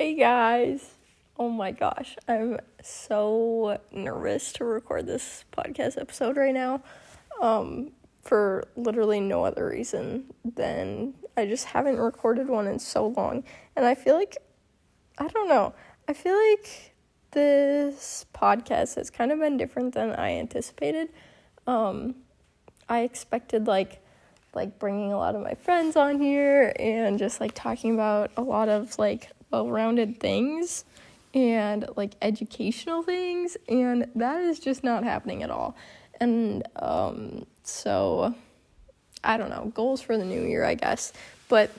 Hey guys. Oh my gosh. I'm so nervous to record this podcast episode right now. Um for literally no other reason than I just haven't recorded one in so long. And I feel like I don't know. I feel like this podcast has kind of been different than I anticipated. Um I expected like like bringing a lot of my friends on here and just like talking about a lot of like well-rounded things and like educational things and that is just not happening at all. And um so I don't know, goals for the new year, I guess. But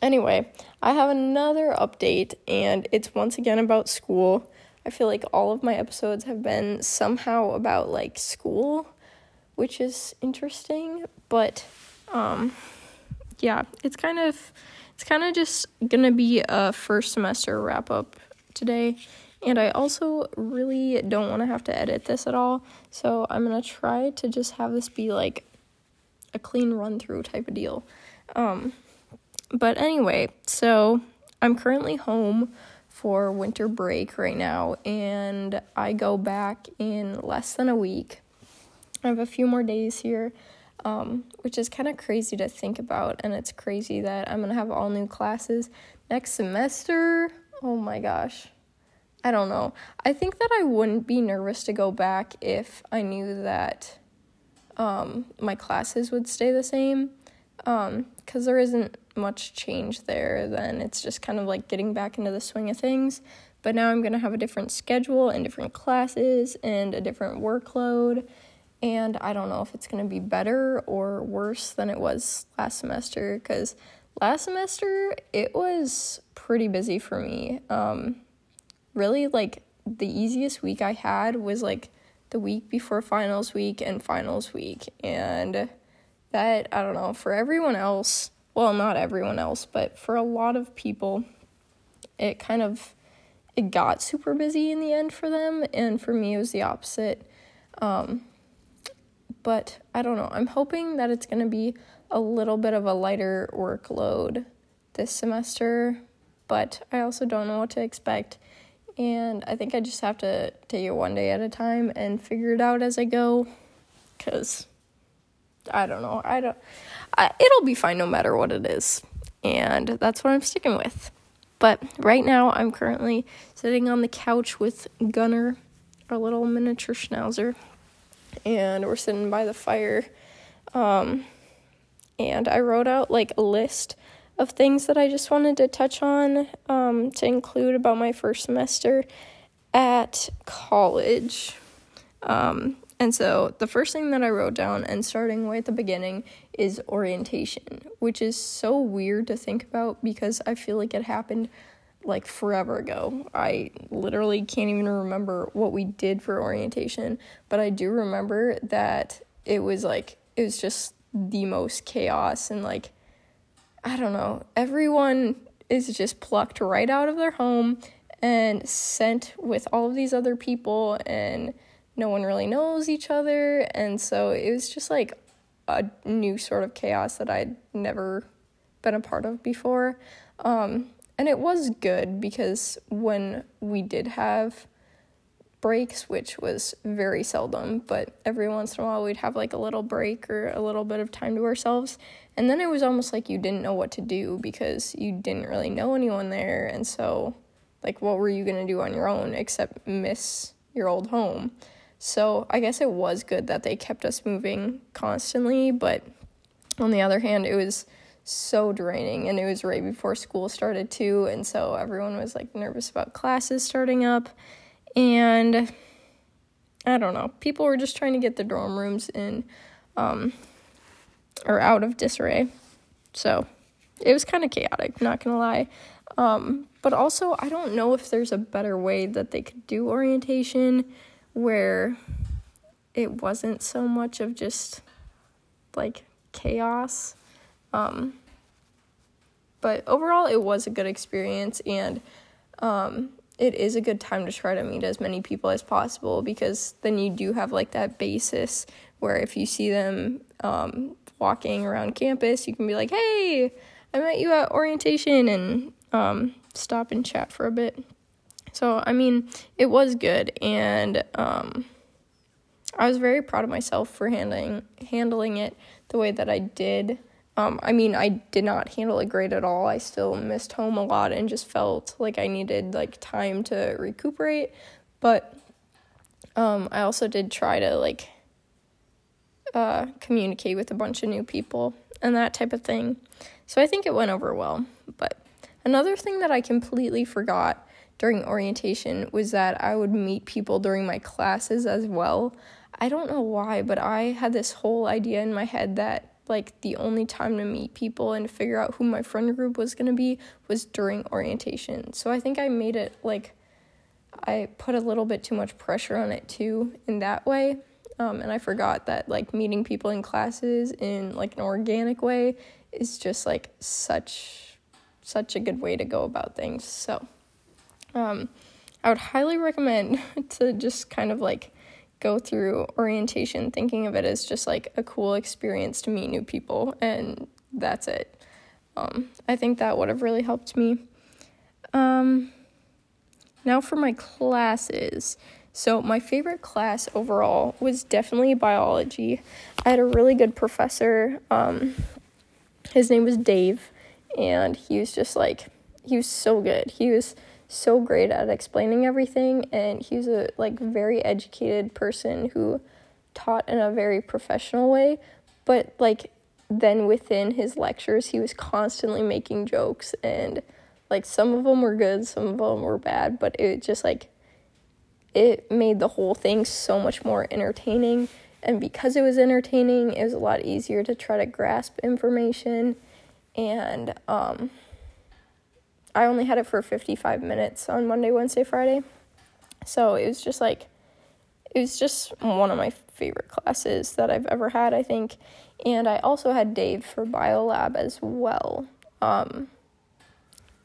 anyway, I have another update and it's once again about school. I feel like all of my episodes have been somehow about like school, which is interesting, but um, yeah, it's kind of it's kind of just gonna be a first semester wrap up today. And I also really don't want to have to edit this at all. So I'm going to try to just have this be like a clean run through type of deal. Um, but anyway, so I'm currently home for winter break right now, and I go back in less than a week. I have a few more days here um, which is kind of crazy to think about. And it's crazy that I'm going to have all new classes next semester. Oh my gosh. I don't know. I think that I wouldn't be nervous to go back if I knew that um, my classes would stay the same. Because um, there isn't much change there, then it's just kind of like getting back into the swing of things. But now I'm going to have a different schedule and different classes and a different workload and I don't know if it's going to be better or worse than it was last semester because last semester it was pretty busy for me. Um, really, like the easiest week I had was like the week before finals week and finals week, and that I don't know for everyone else. Well, not everyone else, but for a lot of people, it kind of it got super busy in the end for them, and for me it was the opposite. Um, but I don't know. I'm hoping that it's going to be a little bit of a lighter workload this semester, but I also don't know what to expect. And I think I just have to take it one day at a time and figure it out as I go cuz I don't know. I don't I, it'll be fine no matter what it is. And that's what I'm sticking with. But right now I'm currently sitting on the couch with Gunner, our little miniature schnauzer and we're sitting by the fire. Um, and I wrote out like a list of things that I just wanted to touch on um, to include about my first semester at college. Um, and so the first thing that I wrote down, and starting way at the beginning, is orientation, which is so weird to think about because I feel like it happened like forever ago. I literally can't even remember what we did for orientation, but I do remember that it was like it was just the most chaos and like I don't know, everyone is just plucked right out of their home and sent with all of these other people and no one really knows each other and so it was just like a new sort of chaos that I'd never been a part of before. Um, and it was good because when we did have breaks, which was very seldom, but every once in a while we'd have like a little break or a little bit of time to ourselves. And then it was almost like you didn't know what to do because you didn't really know anyone there. And so, like, what were you going to do on your own except miss your old home? So, I guess it was good that they kept us moving constantly, but on the other hand, it was so draining and it was right before school started too and so everyone was like nervous about classes starting up and I don't know people were just trying to get the dorm rooms in um or out of disarray. So it was kind of chaotic not gonna lie. Um but also I don't know if there's a better way that they could do orientation where it wasn't so much of just like chaos um, but overall, it was a good experience, and um, it is a good time to try to meet as many people as possible because then you do have like that basis where if you see them um, walking around campus, you can be like, hey, I met you at orientation, and um, stop and chat for a bit. So, I mean, it was good, and um, I was very proud of myself for handling handling it the way that I did. Um, I mean, I did not handle it great at all. I still missed home a lot and just felt like I needed like time to recuperate. But um, I also did try to like uh, communicate with a bunch of new people and that type of thing. So I think it went over well. But another thing that I completely forgot during orientation was that I would meet people during my classes as well. I don't know why, but I had this whole idea in my head that like the only time to meet people and figure out who my friend group was going to be was during orientation. So I think I made it like I put a little bit too much pressure on it too in that way. Um, and I forgot that like meeting people in classes in like an organic way is just like such such a good way to go about things. So um, I would highly recommend to just kind of like go through orientation thinking of it as just like a cool experience to meet new people, and that's it. Um, I think that would have really helped me. Um, now for my classes. So, my favorite class overall was definitely biology. I had a really good professor. Um, his name was Dave, and he was just like, he was so good. He was so great at explaining everything and he was a like very educated person who taught in a very professional way. But like then within his lectures he was constantly making jokes and like some of them were good some of them were bad but it just like it made the whole thing so much more entertaining. And because it was entertaining it was a lot easier to try to grasp information and um I only had it for 55 minutes on Monday, Wednesday, Friday. So it was just like, it was just one of my favorite classes that I've ever had, I think. And I also had Dave for BioLab as well. Um,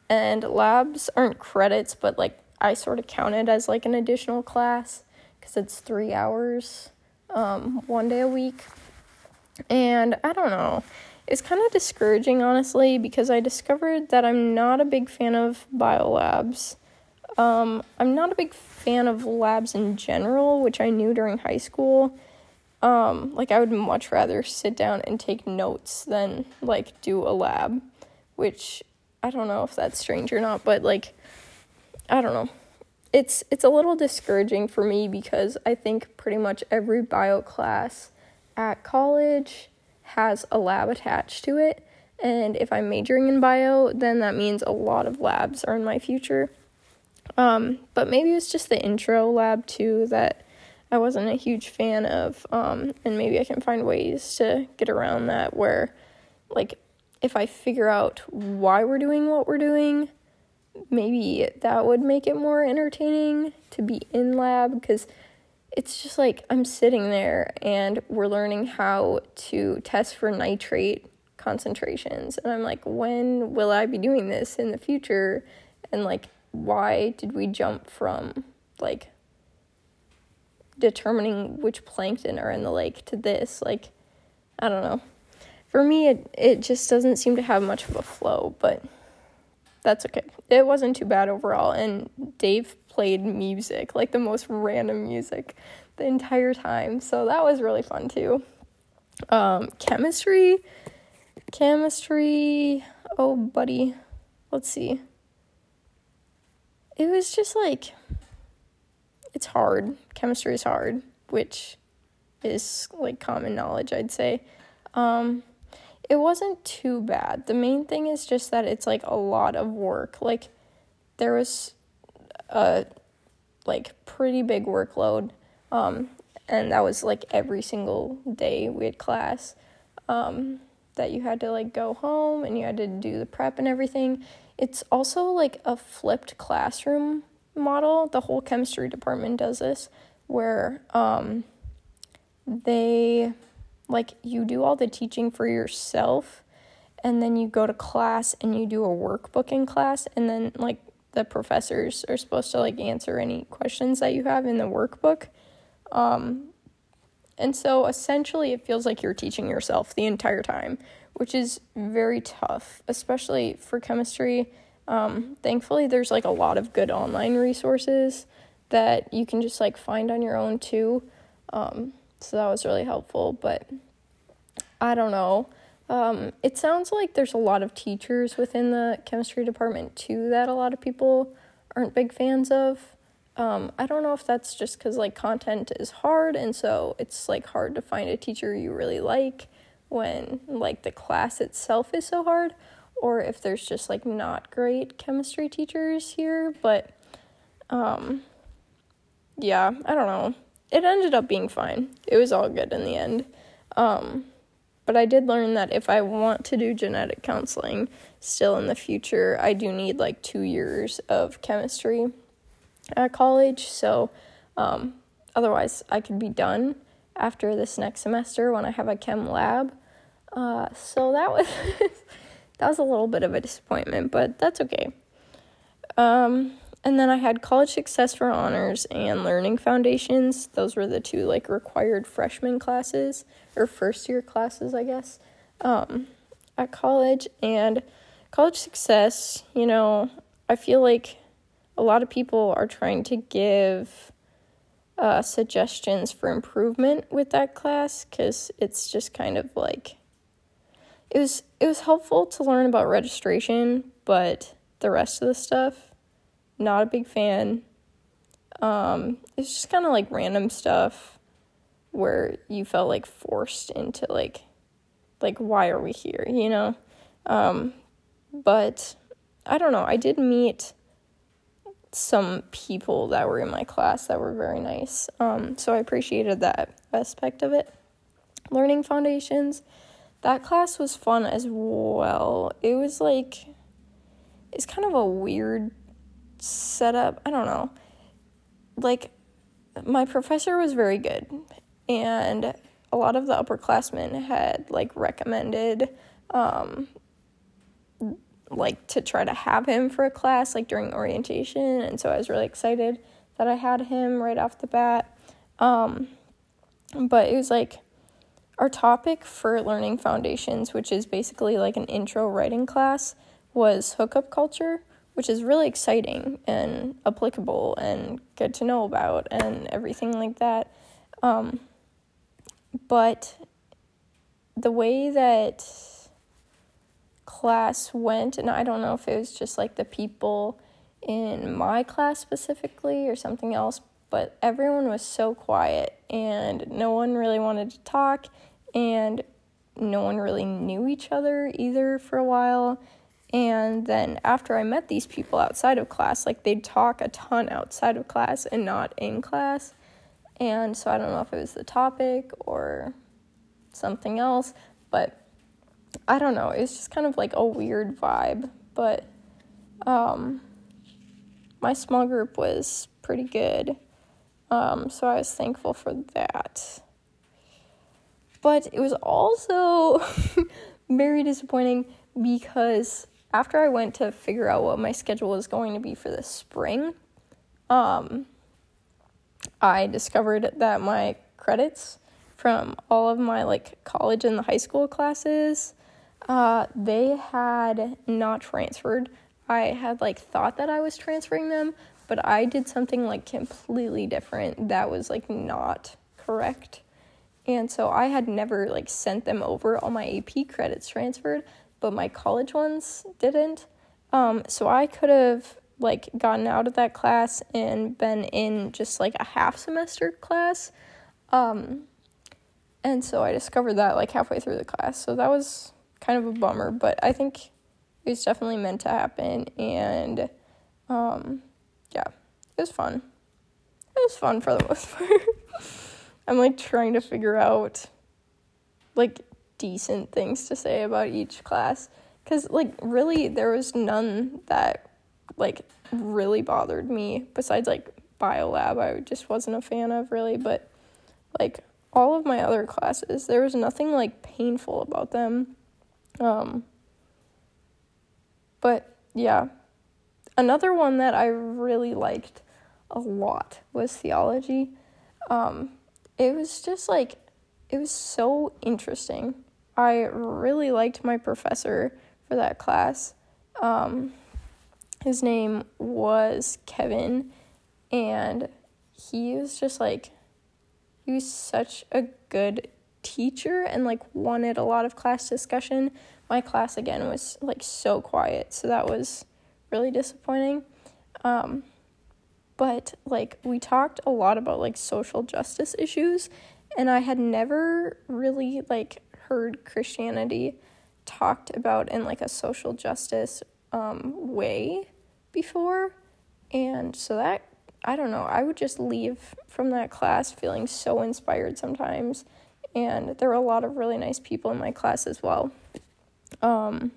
and labs aren't credits, but like I sort of counted as like an additional class because it's three hours, um, one day a week. And I don't know it's kind of discouraging, honestly, because I discovered that I'm not a big fan of biolabs. Um, I'm not a big fan of labs in general, which I knew during high school. Um, like, I would much rather sit down and take notes than, like, do a lab, which I don't know if that's strange or not, but, like, I don't know. It's it's a little discouraging for me because I think pretty much every bio class at college has a lab attached to it. And if I'm majoring in bio, then that means a lot of labs are in my future. Um, but maybe it's just the intro lab too that I wasn't a huge fan of. Um, and maybe I can find ways to get around that where, like, if I figure out why we're doing what we're doing, maybe that would make it more entertaining to be in lab because it's just like I'm sitting there and we're learning how to test for nitrate concentrations. And I'm like, when will I be doing this in the future? And like, why did we jump from like determining which plankton are in the lake to this? Like, I don't know. For me, it, it just doesn't seem to have much of a flow, but that's okay. It wasn't too bad overall. And Dave played music, like the most random music, the entire time. So that was really fun too. Um, chemistry, chemistry. Oh, buddy, let's see. It was just like, it's hard. Chemistry is hard, which is like common knowledge, I'd say. Um, it wasn't too bad. The main thing is just that it's like a lot of work. Like, there was a like pretty big workload. Um, and that was like every single day we had class. Um, that you had to like go home and you had to do the prep and everything. It's also like a flipped classroom model. The whole chemistry department does this where um, they like you do all the teaching for yourself and then you go to class and you do a workbook in class and then like the professors are supposed to like answer any questions that you have in the workbook. Um, and so essentially, it feels like you're teaching yourself the entire time, which is very tough, especially for chemistry. Um, thankfully, there's like a lot of good online resources that you can just like find on your own too. Um, so that was really helpful. But I don't know. Um, it sounds like there's a lot of teachers within the chemistry department too that a lot of people aren't big fans of. Um, I don't know if that's just because like content is hard and so it's like hard to find a teacher you really like when like the class itself is so hard or if there's just like not great chemistry teachers here but um yeah i don't know it ended up being fine it was all good in the end um but i did learn that if i want to do genetic counseling still in the future i do need like two years of chemistry at college so um otherwise i could be done after this next semester when I have a chem lab. Uh, so that was that was a little bit of a disappointment, but that's okay. Um, and then I had college success for honors and learning foundations. Those were the two like required freshman classes or first year classes, I guess, um, at college. And college success, you know, I feel like a lot of people are trying to give uh, suggestions for improvement with that class because it's just kind of like it was it was helpful to learn about registration, but the rest of the stuff, not a big fan. Um, it's just kind of like random stuff where you felt like forced into like like why are we here, you know? Um, but I don't know. I did meet some people that were in my class that were very nice. Um, so I appreciated that aspect of it. Learning foundations, that class was fun as well. It was like, it's kind of a weird setup. I don't know. Like, my professor was very good, and a lot of the upperclassmen had like recommended um, like to try to have him for a class like during orientation and so I was really excited that I had him right off the bat. Um, but it was like our topic for learning foundations, which is basically like an intro writing class, was hookup culture, which is really exciting and applicable and good to know about and everything like that. Um, but the way that class went, and I don't know if it was just like the people in my class specifically or something else, but everyone was so quiet and no one really wanted to talk and no one really knew each other either for a while. And then after I met these people outside of class, like they'd talk a ton outside of class and not in class. And so I don't know if it was the topic or something else, but I don't know. It's just kind of like a weird vibe, but um, my small group was pretty good. Um, so I was thankful for that. But it was also very disappointing because after I went to figure out what my schedule was going to be for the spring, um, I discovered that my credits from all of my like college and the high school classes uh, they had not transferred. I had like thought that I was transferring them, but I did something like completely different that was like not correct. And so I had never like sent them over all my AP credits transferred, but my college ones didn't. Um, so I could have like gotten out of that class and been in just like a half semester class. Um, and so I discovered that like halfway through the class. So that was kind of a bummer, but I think it was definitely meant to happen. And um, yeah, it was fun. It was fun for the most part. I'm like trying to figure out like decent things to say about each class because like really there was none that like really bothered me besides like biolab I just wasn't a fan of really but like all of my other classes there was nothing like painful about them um, but yeah, another one that I really liked a lot was theology. Um, it was just like, it was so interesting. I really liked my professor for that class. Um, his name was Kevin, and he was just like, he was such a good teacher and like wanted a lot of class discussion. My class again was like so quiet, so that was really disappointing. Um, but like we talked a lot about like social justice issues, and I had never really like heard Christianity talked about in like a social justice um, way before. And so that, I don't know, I would just leave from that class feeling so inspired sometimes. And there were a lot of really nice people in my class as well. Um,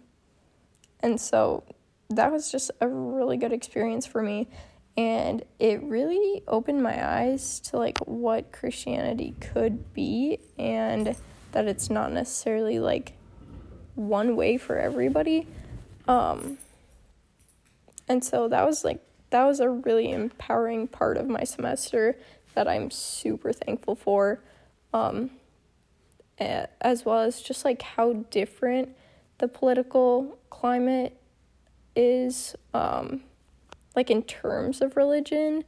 and so that was just a really good experience for me. And it really opened my eyes to like what Christianity could be and that it's not necessarily like one way for everybody. Um, and so that was like that was a really empowering part of my semester that I'm super thankful for. Um, as well as just like how different the political climate is, um, like in terms of religion,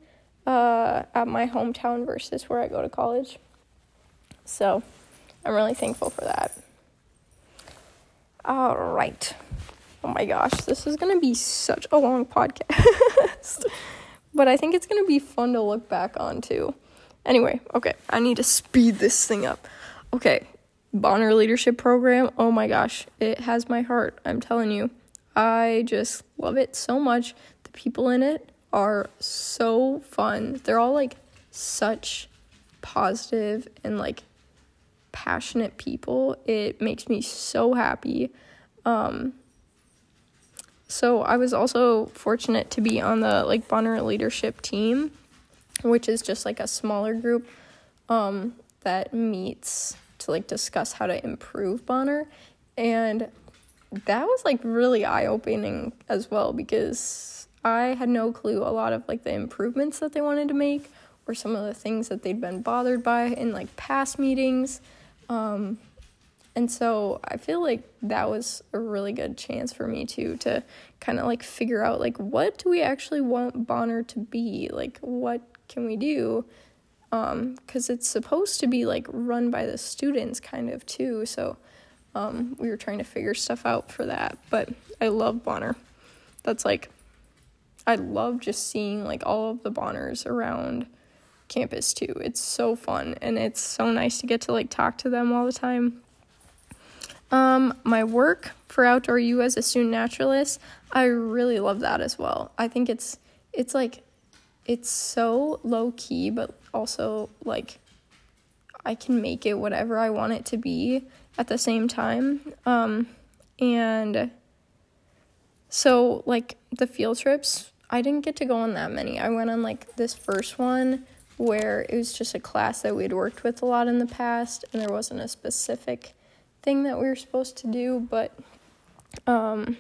uh, at my hometown versus where I go to college. So I'm really thankful for that. All right. Oh my gosh, this is going to be such a long podcast. but I think it's going to be fun to look back on too. Anyway, okay, I need to speed this thing up. Okay, Bonner Leadership Program. Oh my gosh, it has my heart. I'm telling you. I just love it so much. The people in it are so fun. They're all like such positive and like passionate people. It makes me so happy. Um, so I was also fortunate to be on the like Bonner leadership team, which is just like a smaller group um, that meets to like discuss how to improve Bonner, and that was like really eye opening as well because I had no clue a lot of like the improvements that they wanted to make or some of the things that they'd been bothered by in like past meetings. Um, and so I feel like that was a really good chance for me too to kind of like figure out like what do we actually want Bonner to be? Like what can we do? Um, cuz it's supposed to be like run by the students kind of too. So um, we were trying to figure stuff out for that. But I love Bonner. That's like I love just seeing like all of the Bonners around campus too. It's so fun and it's so nice to get to like talk to them all the time. Um, my work for Outdoor U as a student naturalist, I really love that as well. I think it's it's like it's so low key, but also like I can make it whatever I want it to be at the same time. Um, and so like the field trips, I didn't get to go on that many. I went on like this first one where it was just a class that we'd worked with a lot in the past and there wasn't a specific thing that we were supposed to do, but um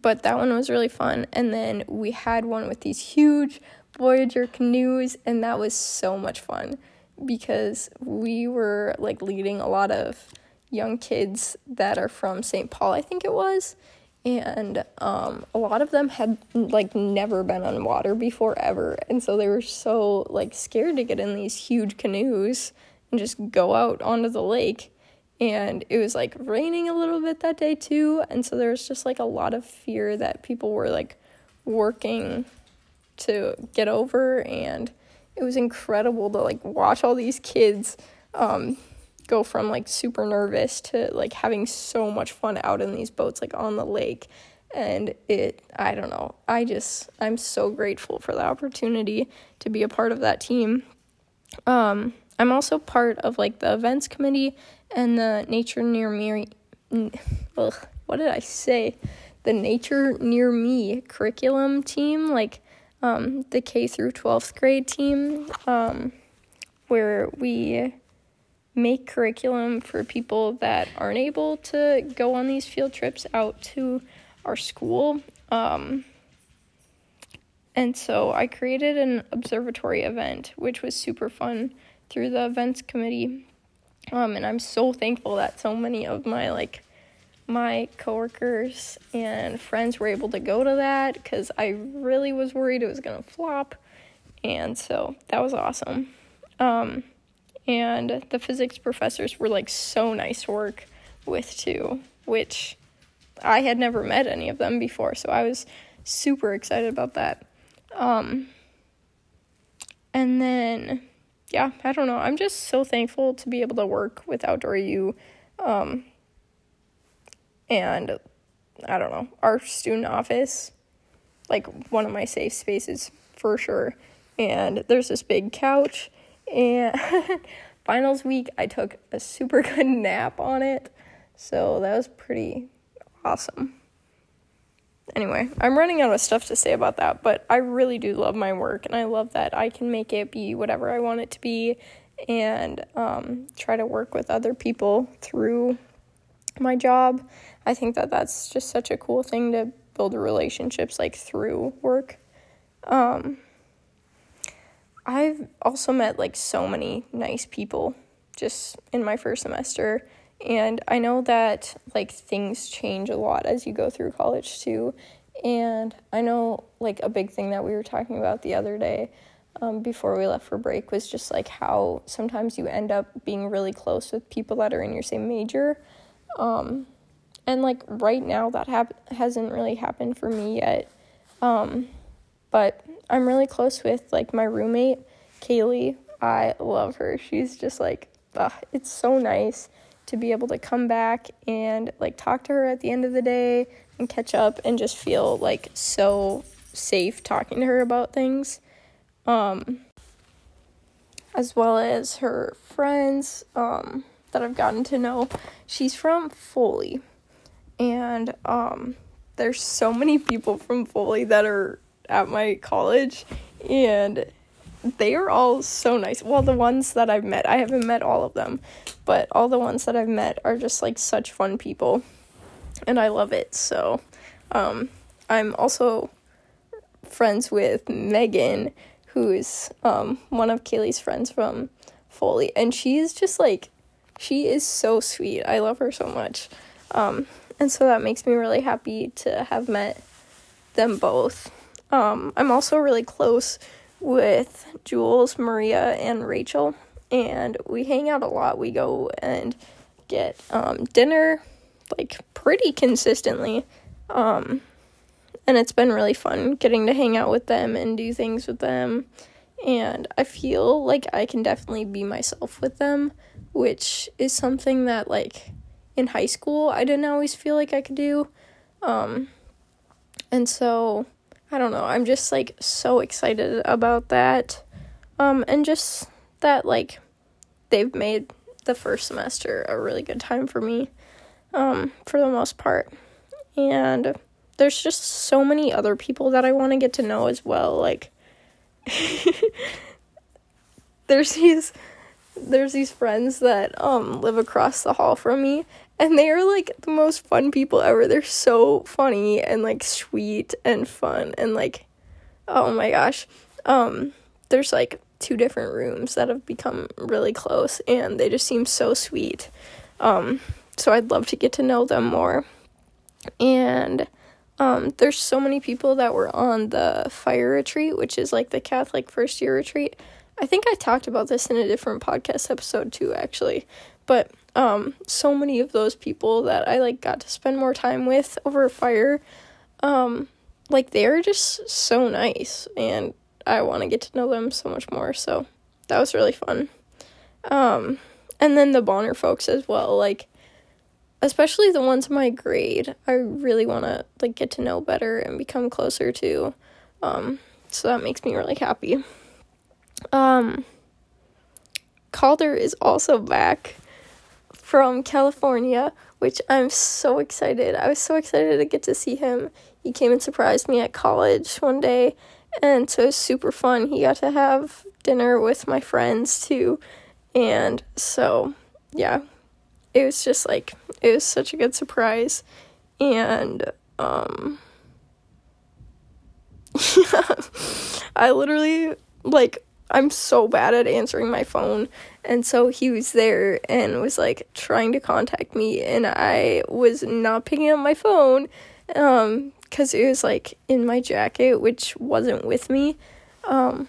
but that one was really fun. And then we had one with these huge Voyageur canoes, and that was so much fun because we were like leading a lot of young kids that are from St. Paul, I think it was. And um, a lot of them had like never been on water before ever. And so they were so like scared to get in these huge canoes and just go out onto the lake. And it was like raining a little bit that day too. And so there was just like a lot of fear that people were like working to get over. And it was incredible to like watch all these kids um, go from like super nervous to like having so much fun out in these boats like on the lake and it i don't know i just i'm so grateful for the opportunity to be a part of that team um, i'm also part of like the events committee and the Nature Near Me. Ugh, what did I say? The Nature Near Me curriculum team, like um, the K through 12th grade team, um, where we make curriculum for people that aren't able to go on these field trips out to our school. Um, and so I created an observatory event, which was super fun through the events committee um, and I'm so thankful that so many of my like my coworkers and friends were able to go to that because I really was worried it was gonna flop, and so that was awesome. Um, and the physics professors were like so nice to work with too, which I had never met any of them before, so I was super excited about that. Um, and then, yeah, I don't know. I'm just so thankful to be able to work with Outdoor U. Um, and I don't know, our student office, like one of my safe spaces for sure. And there's this big couch, and finals week, I took a super good nap on it. So that was pretty awesome. Anyway, I'm running out of stuff to say about that, but I really do love my work, and I love that I can make it be whatever I want it to be and um, try to work with other people through my job. I think that that's just such a cool thing to build relationships like through work. Um, I've also met like so many nice people just in my first semester and I know that like things change a lot as you go through college too. And I know like a big thing that we were talking about the other day um, before we left for break was just like how sometimes you end up being really close with people that are in your same major. Um, and like right now that hap- hasn't really happened for me yet. Um, but I'm really close with like my roommate, Kaylee. I love her. She's just like, ugh, it's so nice to be able to come back and like talk to her at the end of the day and catch up and just feel like so safe talking to her about things. Um, as well as her friends um, that I've gotten to know. She's from Foley, and um, there's so many people from Foley that are at my college, and they are all so nice. Well, the ones that I've met, I haven't met all of them, but all the ones that I've met are just like such fun people, and I love it. So, um, I'm also friends with Megan, who's um, one of Kaylee's friends from Foley, and she's just like, she is so sweet. I love her so much. Um, and so that makes me really happy to have met them both. Um, I'm also really close with Jules, Maria, and Rachel, and we hang out a lot. We go and get um, dinner like pretty consistently. Um, and it's been really fun getting to hang out with them and do things with them. And I feel like I can definitely be myself with them, which is something that, like, in high school, I didn't always feel like I could do. Um, and so I don't know. I'm just like so excited about that. Um, and just that like they've made the first semester a really good time for me um, for the most part. And there's just so many other people that I want to get to know as well. Like there's these there's these friends that um live across the hall from me and they are like the most fun people ever. They're so funny and like sweet and fun and like oh my gosh. Um there's like two different rooms that have become really close and they just seem so sweet. Um so I'd love to get to know them more. And um there's so many people that were on the fire retreat, which is like the Catholic first year retreat. I think I talked about this in a different podcast episode too actually. But um, so many of those people that I like got to spend more time with over fire, um, like they're just so nice, and I want to get to know them so much more. So that was really fun. Um, and then the Bonner folks as well, like especially the ones in my grade. I really want to like get to know better and become closer to. Um, so that makes me really happy. Um, Calder is also back from California, which I'm so excited. I was so excited to get to see him. He came and surprised me at college one day, and so it was super fun. He got to have dinner with my friends too, and so yeah, it was just like it was such a good surprise, and um, yeah, I literally like I'm so bad at answering my phone. And so he was there and was like trying to contact me and I was not picking up my phone um cuz it was like in my jacket which wasn't with me. Um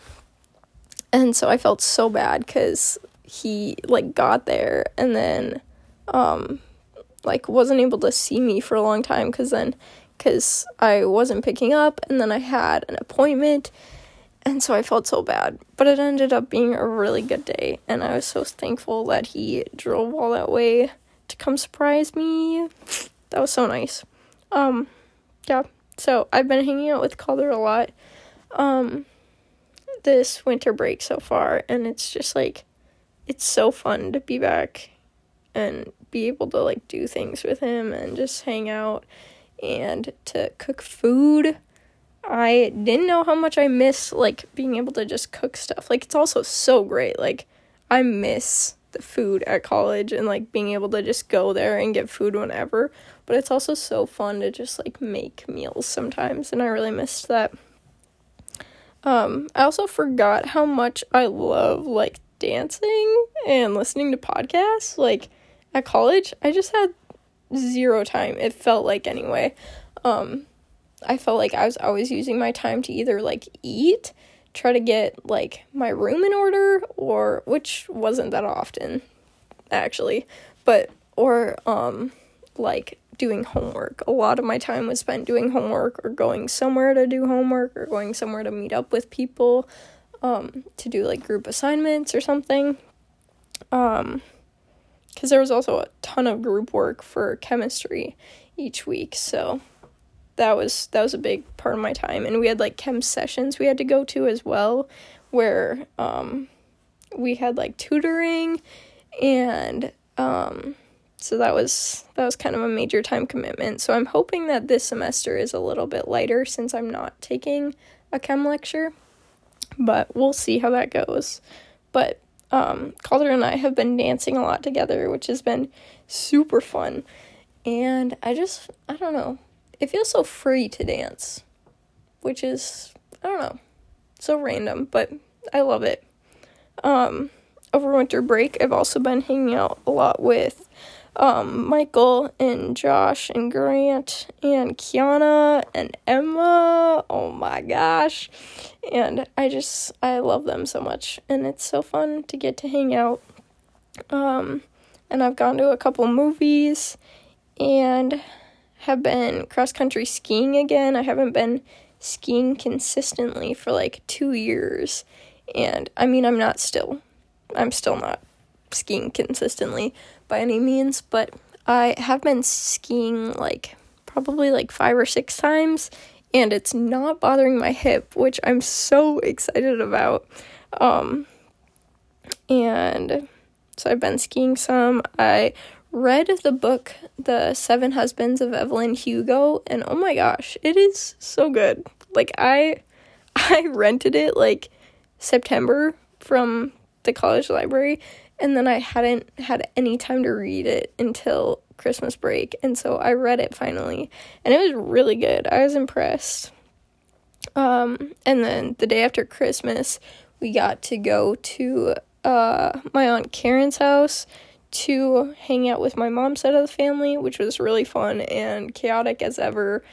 and so I felt so bad cuz he like got there and then um like wasn't able to see me for a long time cuz then cuz I wasn't picking up and then I had an appointment and so I felt so bad. But it ended up being a really good day, and I was so thankful that he drove all that way to come surprise me. That was so nice. Um, yeah. So I've been hanging out with Calder a lot. Um, this winter break so far, and it's just like, it's so fun to be back and be able to like do things with him and just hang out and to cook food I didn't know how much I miss like being able to just cook stuff. Like it's also so great. Like I miss the food at college and like being able to just go there and get food whenever. But it's also so fun to just like make meals sometimes and I really missed that. Um I also forgot how much I love like dancing and listening to podcasts. Like at college, I just had zero time. It felt like anyway. Um I felt like I was always using my time to either like eat, try to get like my room in order, or which wasn't that often actually, but or um like doing homework. A lot of my time was spent doing homework or going somewhere to do homework or going somewhere to meet up with people um to do like group assignments or something. Um cuz there was also a ton of group work for chemistry each week, so that was that was a big part of my time. And we had like chem sessions we had to go to as well where um we had like tutoring and um so that was that was kind of a major time commitment. So i'm hoping that this semester is a little bit lighter since i'm not taking a chem lecture but we'll see how that goes. But um calder and i have been dancing a lot together which has been super fun. And i just i don't know it feels so free to dance, which is I don't know, so random, but I love it. Um, over winter break, I've also been hanging out a lot with um, Michael and Josh and Grant and Kiana and Emma. Oh my gosh. And I just, I love them so much. And it's so fun to get to hang out. Um, and I've gone to a couple movies and have been cross country skiing again. I haven't been skiing consistently for like two years. And I mean, I'm not still, I'm still not skiing consistently by any means, but I have been skiing like probably like five or six times, and it's not bothering my hip, which I'm so excited about. Um, and so I've been skiing some. I read the book The Seven Husbands of Evelyn Hugo and oh my gosh, it is so good. Like I I rented it like September from the college library and then I hadn't had any time to read it until Christmas break and so I read it finally and it was really good. I was impressed. Um and then the day after Christmas, we got to go to uh my aunt Karen's house to hang out with my mom's side of the family, which was really fun and chaotic as ever.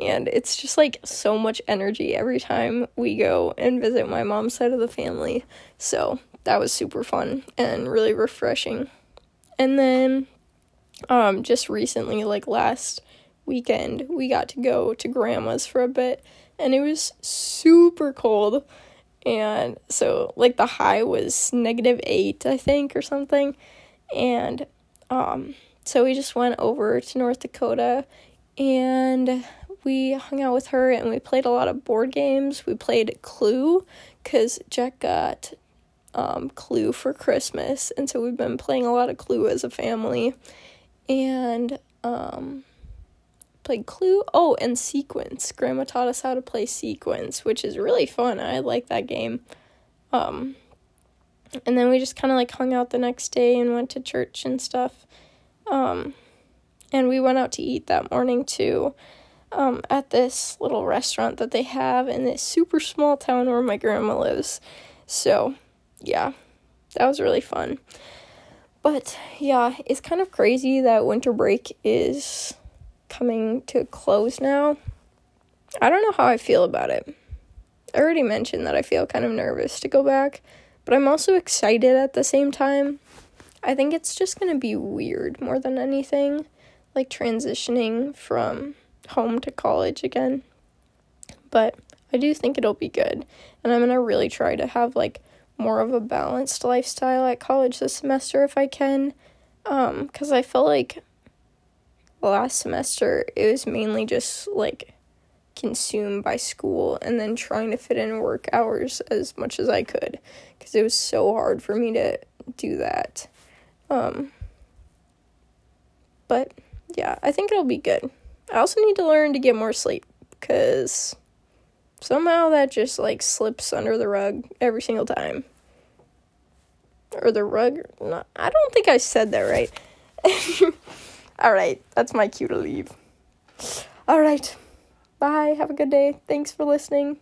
And it's just like so much energy every time we go and visit my mom's side of the family. So that was super fun and really refreshing. And then um just recently like last weekend we got to go to grandma's for a bit and it was super cold and so like the high was negative 8 I think or something and um, so we just went over to North Dakota and we hung out with her and we played a lot of board games. We played Clue because Jack got um, Clue for Christmas, and so we've been playing a lot of Clue as a family. And um, played Clue. Oh, and Sequence. Grandma taught us how to play Sequence, which is really fun. I like that game. Um, and then we just kind of like hung out the next day and went to church and stuff. Um, and we went out to eat that morning too um, at this little restaurant that they have in this super small town where my grandma lives. So, yeah, that was really fun. But yeah, it's kind of crazy that winter break is coming to a close now. I don't know how I feel about it. I already mentioned that I feel kind of nervous to go back, but I'm also excited at the same time. I think it's just going to be weird more than anything, like transitioning from home to college again. But I do think it'll be good, and I'm going to really try to have like more of a balanced lifestyle at college this semester if I can. Um, cuz I feel like last semester it was mainly just like consumed by school and then trying to fit in work hours as much as I could cuz it was so hard for me to do that. Um but yeah, I think it'll be good. I also need to learn to get more sleep cuz somehow that just like slips under the rug every single time or the rug. No, I don't think I said that right. All right, that's my cue to leave. All right, bye. Have a good day. Thanks for listening.